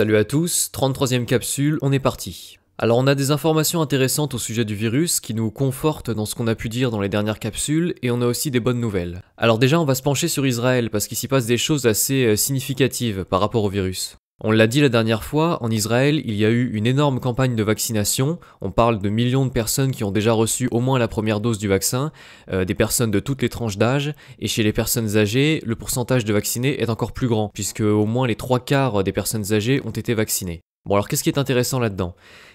Salut à tous, 33ème capsule, on est parti. Alors on a des informations intéressantes au sujet du virus qui nous confortent dans ce qu'on a pu dire dans les dernières capsules et on a aussi des bonnes nouvelles. Alors déjà on va se pencher sur Israël parce qu'il s'y passe des choses assez euh, significatives par rapport au virus. On l'a dit la dernière fois, en Israël, il y a eu une énorme campagne de vaccination. On parle de millions de personnes qui ont déjà reçu au moins la première dose du vaccin, euh, des personnes de toutes les tranches d'âge, et chez les personnes âgées, le pourcentage de vaccinés est encore plus grand, puisque au moins les trois quarts des personnes âgées ont été vaccinées. Bon alors qu'est-ce qui est intéressant là-dedans?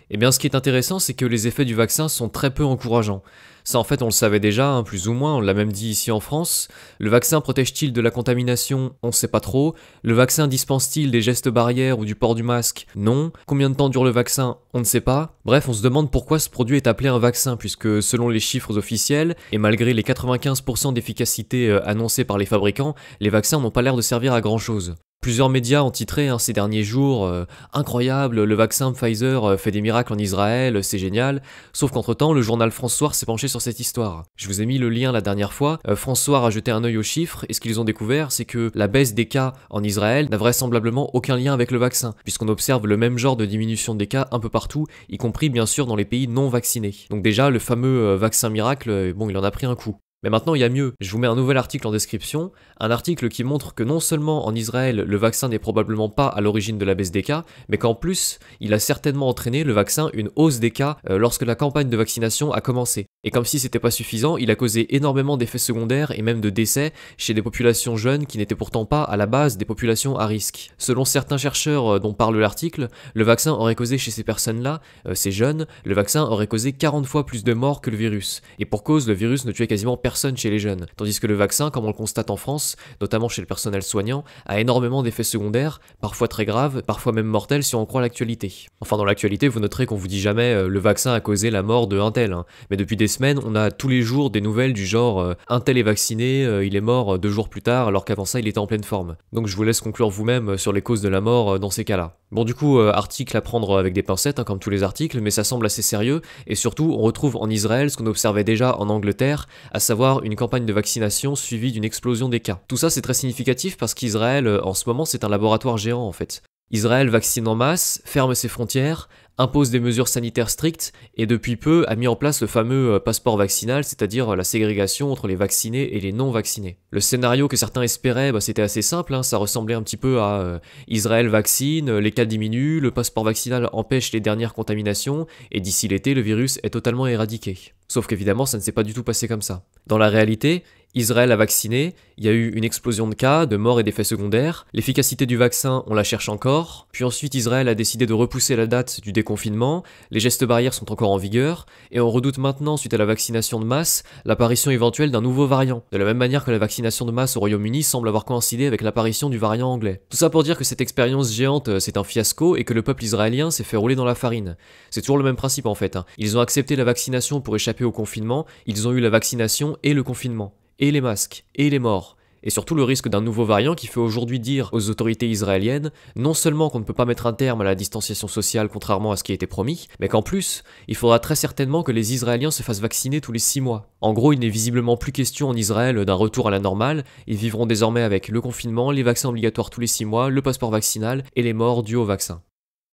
Eh bien ce qui est intéressant c'est que les effets du vaccin sont très peu encourageants. Ça en fait on le savait déjà, hein, plus ou moins, on l'a même dit ici en France. Le vaccin protège-t-il de la contamination? On ne sait pas trop. Le vaccin dispense-t-il des gestes barrières ou du port du masque? Non. Combien de temps dure le vaccin? On ne sait pas. Bref, on se demande pourquoi ce produit est appelé un vaccin, puisque selon les chiffres officiels, et malgré les 95% d'efficacité euh, annoncés par les fabricants, les vaccins n'ont pas l'air de servir à grand chose. Plusieurs médias ont titré hein, ces derniers jours euh, Incroyable, le vaccin Pfizer euh, fait des miracles en Israël, c'est génial. Sauf qu'entre-temps, le journal François s'est penché sur cette histoire. Je vous ai mis le lien la dernière fois. Euh, François a jeté un œil aux chiffres et ce qu'ils ont découvert, c'est que la baisse des cas en Israël n'a vraisemblablement aucun lien avec le vaccin, puisqu'on observe le même genre de diminution des cas un peu partout, y compris bien sûr dans les pays non vaccinés. Donc déjà, le fameux vaccin miracle, bon, il en a pris un coup. Mais maintenant, il y a mieux. Je vous mets un nouvel article en description, un article qui montre que non seulement en Israël, le vaccin n'est probablement pas à l'origine de la baisse des cas, mais qu'en plus, il a certainement entraîné le vaccin une hausse des cas euh, lorsque la campagne de vaccination a commencé. Et comme si c'était pas suffisant, il a causé énormément d'effets secondaires et même de décès chez des populations jeunes qui n'étaient pourtant pas à la base des populations à risque. Selon certains chercheurs euh, dont parle l'article, le vaccin aurait causé chez ces personnes-là, euh, ces jeunes, le vaccin aurait causé 40 fois plus de morts que le virus. Et pour cause, le virus ne tuait quasiment personne chez les jeunes, tandis que le vaccin, comme on le constate en France, notamment chez le personnel soignant, a énormément d'effets secondaires, parfois très graves, parfois même mortels si on croit l'actualité. Enfin dans l'actualité, vous noterez qu'on vous dit jamais euh, le vaccin a causé la mort de tel, hein. mais depuis des on a tous les jours des nouvelles du genre euh, un tel est vacciné, euh, il est mort deux jours plus tard alors qu'avant ça il était en pleine forme. Donc je vous laisse conclure vous-même sur les causes de la mort dans ces cas-là. Bon du coup, article à prendre avec des pincettes, hein, comme tous les articles, mais ça semble assez sérieux, et surtout on retrouve en Israël ce qu'on observait déjà en Angleterre, à savoir une campagne de vaccination suivie d'une explosion des cas. Tout ça c'est très significatif parce qu'Israël euh, en ce moment c'est un laboratoire géant en fait. Israël vaccine en masse, ferme ses frontières, impose des mesures sanitaires strictes et depuis peu a mis en place le fameux euh, passeport vaccinal, c'est-à-dire euh, la ségrégation entre les vaccinés et les non vaccinés. Le scénario que certains espéraient, bah, c'était assez simple, hein, ça ressemblait un petit peu à Israël vaccine, les cas diminuent, le passeport vaccinal empêche les dernières contaminations et d'ici l'été le virus est totalement éradiqué. Sauf qu'évidemment ça ne s'est pas du tout passé comme ça. Dans la réalité, Israël a vacciné, il y a eu une explosion de cas, de morts et d'effets secondaires, l'efficacité du vaccin, on la cherche encore, puis ensuite Israël a décidé de repousser la date du déconfinement, les gestes barrières sont encore en vigueur, et on redoute maintenant, suite à la vaccination de masse, l'apparition éventuelle d'un nouveau variant, de la même manière que la vaccination de masse au Royaume-Uni semble avoir coïncidé avec l'apparition du variant anglais. Tout ça pour dire que cette expérience géante, euh, c'est un fiasco et que le peuple israélien s'est fait rouler dans la farine. C'est toujours le même principe en fait, hein. ils ont accepté la vaccination pour échapper au confinement, ils ont eu la vaccination et le confinement et les masques, et les morts, et surtout le risque d'un nouveau variant qui fait aujourd'hui dire aux autorités israéliennes non seulement qu'on ne peut pas mettre un terme à la distanciation sociale contrairement à ce qui été promis, mais qu'en plus, il faudra très certainement que les Israéliens se fassent vacciner tous les 6 mois. En gros, il n'est visiblement plus question en Israël d'un retour à la normale, ils vivront désormais avec le confinement, les vaccins obligatoires tous les 6 mois, le passeport vaccinal et les morts dus au vaccin.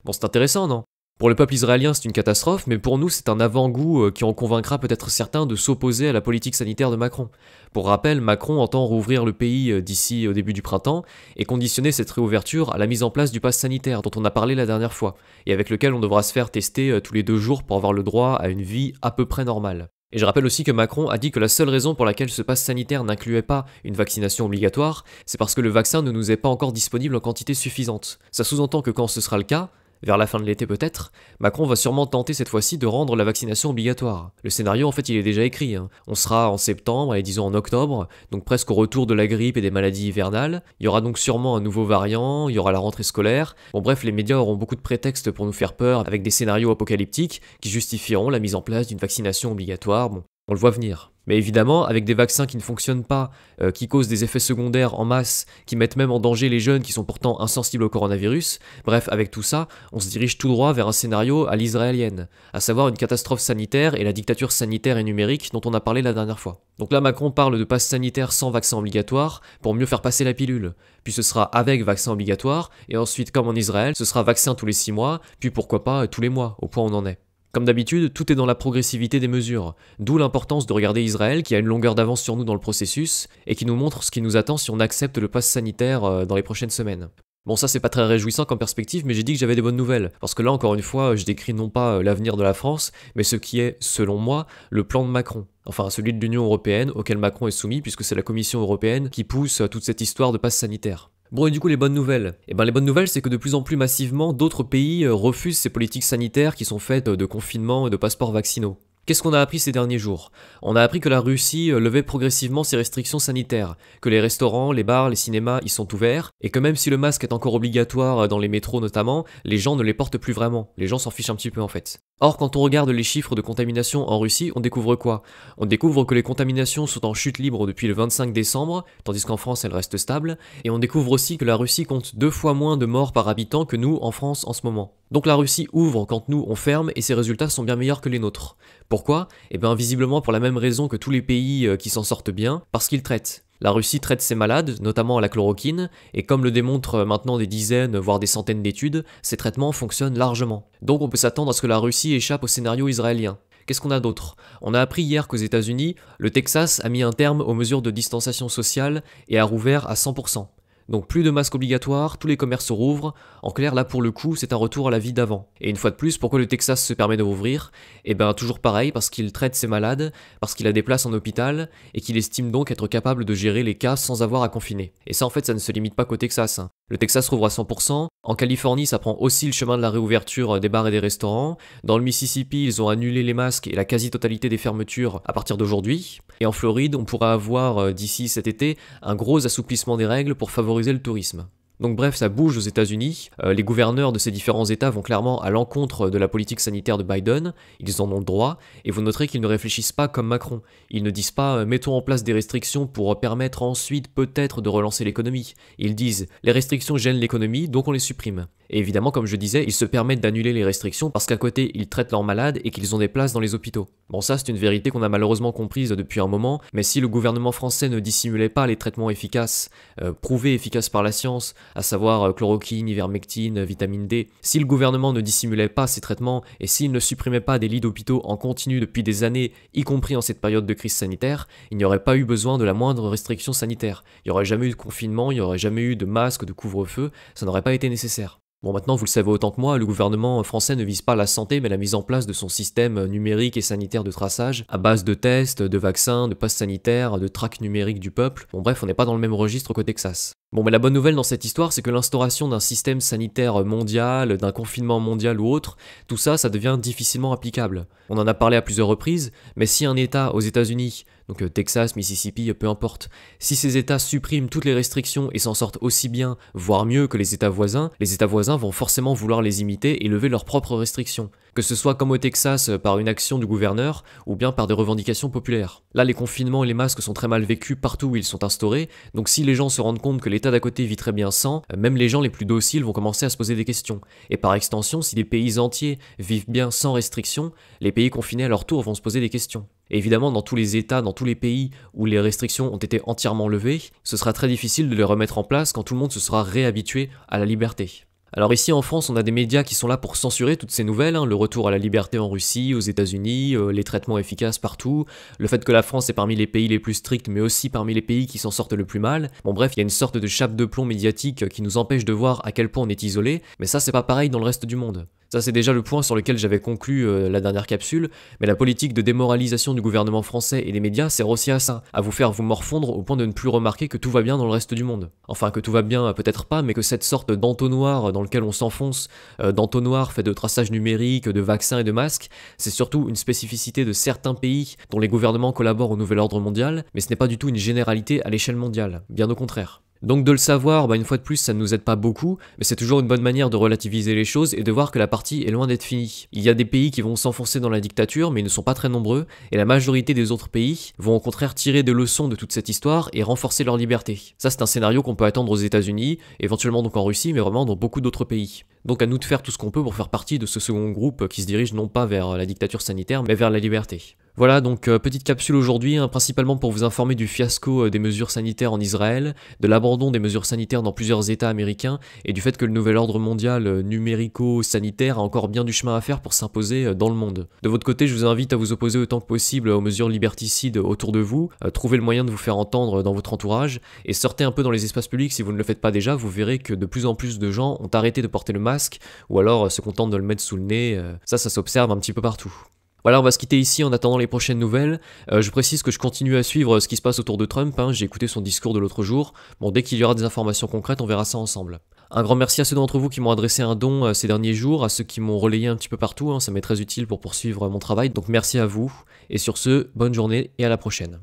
Bon, c'est intéressant, non? Pour le peuple israélien, c'est une catastrophe, mais pour nous, c'est un avant-goût euh, qui en convaincra peut-être certains de s'opposer à la politique sanitaire de Macron. Pour rappel, Macron entend rouvrir le pays euh, d'ici au début du printemps et conditionner cette réouverture à la mise en place du pass sanitaire dont on a parlé la dernière fois, et avec lequel on devra se faire tester euh, tous les deux jours pour avoir le droit à une vie à peu près normale. Et je rappelle aussi que Macron a dit que la seule raison pour laquelle ce pass sanitaire n'incluait pas une vaccination obligatoire, c'est parce que le vaccin ne nous est pas encore disponible en quantité suffisante. Ça sous-entend que quand ce sera le cas, vers la fin de l'été peut-être, Macron va sûrement tenter cette fois-ci de rendre la vaccination obligatoire. Le scénario en fait il est déjà écrit. Hein. On sera en septembre et disons en octobre, donc presque au retour de la grippe et des maladies hivernales. Il y aura donc sûrement un nouveau variant, il y aura la rentrée scolaire. Bon bref, les médias auront beaucoup de prétextes pour nous faire peur avec des scénarios apocalyptiques qui justifieront la mise en place d'une vaccination obligatoire. Bon, on le voit venir. Mais évidemment, avec des vaccins qui ne fonctionnent pas, euh, qui causent des effets secondaires en masse, qui mettent même en danger les jeunes qui sont pourtant insensibles au coronavirus, bref, avec tout ça, on se dirige tout droit vers un scénario à l'israélienne, à savoir une catastrophe sanitaire et la dictature sanitaire et numérique dont on a parlé la dernière fois. Donc là, Macron parle de passe sanitaire sans vaccin obligatoire pour mieux faire passer la pilule. Puis ce sera avec vaccin obligatoire, et ensuite, comme en Israël, ce sera vaccin tous les 6 mois, puis pourquoi pas tous les mois, au point où on en est. Comme d'habitude, tout est dans la progressivité des mesures, d'où l'importance de regarder Israël qui a une longueur d'avance sur nous dans le processus et qui nous montre ce qui nous attend si on accepte le pass sanitaire euh, dans les prochaines semaines. Bon ça c'est pas très réjouissant comme perspective mais j'ai dit que j'avais des bonnes nouvelles parce que là encore une fois je décris non pas euh, l'avenir de la France mais ce qui est selon moi le plan de Macron. Enfin celui de l'Union Européenne auquel Macron est soumis puisque c'est la Commission Européenne qui pousse euh, toute cette histoire de passe sanitaire. Bon et du coup les bonnes nouvelles? Eh ben les bonnes nouvelles c'est que de plus en plus massivement d'autres pays euh, refusent ces politiques sanitaires qui sont faites de confinement et de passeports vaccinaux. Qu'est-ce qu'on a appris ces derniers jours? On a appris que la Russie euh, levait progressivement ses restrictions sanitaires, que les restaurants, les bars, les cinémas y sont ouverts, et que même si le masque est encore obligatoire euh, dans les métros notamment, les gens ne les portent plus vraiment, les gens s'en fichent un petit peu en fait. Or, quand on regarde les chiffres de contamination en Russie, on découvre quoi? On découvre que les contaminations sont en chute libre depuis le 25 décembre, tandis qu'en France elles restent stables, et on découvre aussi que la Russie compte deux fois moins de morts par habitant que nous en France en ce moment. Donc la Russie ouvre quand nous on ferme et ses résultats sont bien meilleurs que les nôtres. Pourquoi? Eh bien visiblement pour la même raison que tous les pays euh, qui s'en sortent bien, parce qu'ils traitent. La Russie traite ses malades, notamment à la chloroquine, et comme le démontrent maintenant des dizaines, voire des centaines d'études, ces traitements fonctionnent largement. Donc on peut s'attendre à ce que la Russie échappe au scénario israélien. Qu'est-ce qu'on a d'autre? On a appris hier qu'aux États-Unis, le Texas a mis un terme aux mesures de distanciation sociale et a rouvert à 100%. Donc plus de masques obligatoires, tous les commerces rouvrent. En clair, là pour le coup, c'est un retour à la vie d'avant. Et une fois de plus, pourquoi le Texas se permet de rouvrir? Eh ben toujours pareil, parce qu'il traite ses malades, parce qu'il a des places en hôpital, et qu'il estime donc être capable de gérer les cas sans avoir à confiner. Et ça en fait, ça ne se limite pas qu'au Texas. Hein. Le Texas rouvre à 100%. En Californie, ça prend aussi le chemin de la réouverture des bars et des restaurants. Dans le Mississippi, ils ont annulé les masques et la quasi-totalité des fermetures à partir d'aujourd'hui. Et en Floride, on pourra avoir euh, d'ici cet été un gros assouplissement des règles pour favoriser le tourisme. Donc bref, ça bouge aux États-Unis. Euh, les gouverneurs de ces différents États vont clairement à l'encontre de la politique sanitaire de Biden. Ils en ont le droit. Et vous noterez qu'ils ne réfléchissent pas comme Macron. Ils ne disent pas euh, mettons en place des restrictions pour permettre ensuite peut-être de relancer l'économie. Ils disent les restrictions gênent l'économie, donc on les supprime. Et évidemment, comme je disais, ils se permettent d'annuler les restrictions parce qu'à côté, ils traitent leurs malades et qu'ils ont des places dans les hôpitaux. Bon, ça, c'est une vérité qu'on a malheureusement comprise depuis un moment, mais si le gouvernement français ne dissimulait pas les traitements efficaces, euh, prouvés efficaces par la science, à savoir euh, chloroquine, ivermectine, vitamine D, si le gouvernement ne dissimulait pas ces traitements et s'il ne supprimait pas des lits d'hôpitaux en continu depuis des années, y compris en cette période de crise sanitaire, il n'y aurait pas eu besoin de la moindre restriction sanitaire. Il n'y aurait jamais eu de confinement, il n'y aurait jamais eu de masque, de couvre-feu, ça n'aurait pas été nécessaire. Bon, maintenant, vous le savez autant que moi, le gouvernement français ne vise pas la santé, mais la mise en place de son système numérique et sanitaire de traçage, à base de tests, de vaccins, de passes sanitaires, de traques numériques du peuple. Bon, bref, on n'est pas dans le même registre qu'au Texas. Bon, mais la bonne nouvelle dans cette histoire, c'est que l'instauration d'un système sanitaire mondial, d'un confinement mondial ou autre, tout ça, ça devient difficilement applicable. On en a parlé à plusieurs reprises, mais si un État aux États-Unis, donc euh, Texas, Mississippi, peu importe, si ces États suppriment toutes les restrictions et s'en sortent aussi bien, voire mieux que les États voisins, les États voisins vont forcément vouloir les imiter et lever leurs propres restrictions que ce soit comme au Texas euh, par une action du gouverneur ou bien par des revendications populaires. Là, les confinements et les masques sont très mal vécus partout où ils sont instaurés, donc si les gens se rendent compte que l'état d'à côté vit très bien sans, euh, même les gens les plus dociles vont commencer à se poser des questions. Et par extension, si des pays entiers vivent bien sans restrictions, les pays confinés à leur tour vont se poser des questions. Évidemment, dans tous les États, dans tous les pays où les restrictions ont été entièrement levées, ce sera très difficile de les remettre en place quand tout le monde se sera réhabitué à la liberté. Alors ici en France, on a des médias qui sont là pour censurer toutes ces nouvelles, hein, le retour à la liberté en Russie, aux États-Unis, euh, les traitements efficaces partout, le fait que la France est parmi les pays les plus stricts, mais aussi parmi les pays qui s'en sortent le plus mal. Bon bref, il y a une sorte de chape de plomb médiatique qui nous empêche de voir à quel point on est isolé, mais ça c'est pas pareil dans le reste du monde. Ça, c'est déjà le point sur lequel j'avais conclu euh, la dernière capsule, mais la politique de démoralisation du gouvernement français et des médias sert aussi à ça, à vous faire vous morfondre au point de ne plus remarquer que tout va bien dans le reste du monde. Enfin, que tout va bien, euh, peut-être pas, mais que cette sorte d'entonnoir dans lequel on s'enfonce, euh, d'entonnoir fait de traçage numérique, de vaccins et de masques, c'est surtout une spécificité de certains pays dont les gouvernements collaborent au nouvel ordre mondial, mais ce n'est pas du tout une généralité à l'échelle mondiale, bien au contraire. Donc de le savoir, bah, une fois de plus, ça ne nous aide pas beaucoup, mais c'est toujours une bonne manière de relativiser les choses et de voir que la partie est loin d'être finie. Il y a des pays qui vont s'enfoncer dans la dictature, mais ils ne sont pas très nombreux, et la majorité des autres pays vont au contraire tirer des leçons de toute cette histoire et renforcer leur liberté. Ça c'est un scénario qu'on peut attendre aux États-Unis, éventuellement donc en Russie, mais vraiment dans beaucoup d'autres pays. Donc à nous de faire tout ce qu'on peut pour faire partie de ce second groupe qui se dirige non pas vers la dictature sanitaire, mais vers la liberté. Voilà, donc euh, petite capsule aujourd'hui, hein, principalement pour vous informer du fiasco euh, des mesures sanitaires en Israël, de l'abandon des mesures sanitaires dans plusieurs États américains, et du fait que le nouvel ordre mondial euh, numérico-sanitaire a encore bien du chemin à faire pour s'imposer dans le monde. De votre côté, je vous invite à vous opposer autant que possible aux mesures liberticides autour de vous, trouvez le moyen de vous faire entendre dans votre entourage, et sortez un peu dans les espaces publics si vous ne le faites pas déjà, vous verrez que de plus en plus de gens ont arrêté de porter le masque, ou alors se contentent de le mettre sous le nez, ça ça s'observe un petit peu partout. Voilà, on va se quitter ici en attendant les prochaines nouvelles. Euh, je précise que je continue à suivre ce qui se passe autour de Trump. Hein. J'ai écouté son discours de l'autre jour. Bon, dès qu'il y aura des informations concrètes, on verra ça ensemble. Un grand merci à ceux d'entre vous qui m'ont adressé un don euh, ces derniers jours, à ceux qui m'ont relayé un petit peu partout. Hein. Ça m'est très utile pour poursuivre mon travail. Donc merci à vous. Et sur ce, bonne journée et à la prochaine.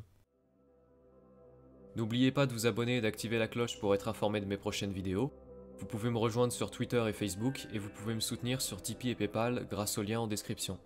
N'oubliez pas de vous abonner et d'activer la cloche pour être informé de mes prochaines vidéos. Vous pouvez me rejoindre sur Twitter et Facebook et vous pouvez me soutenir sur Tipeee et Paypal grâce au lien en description.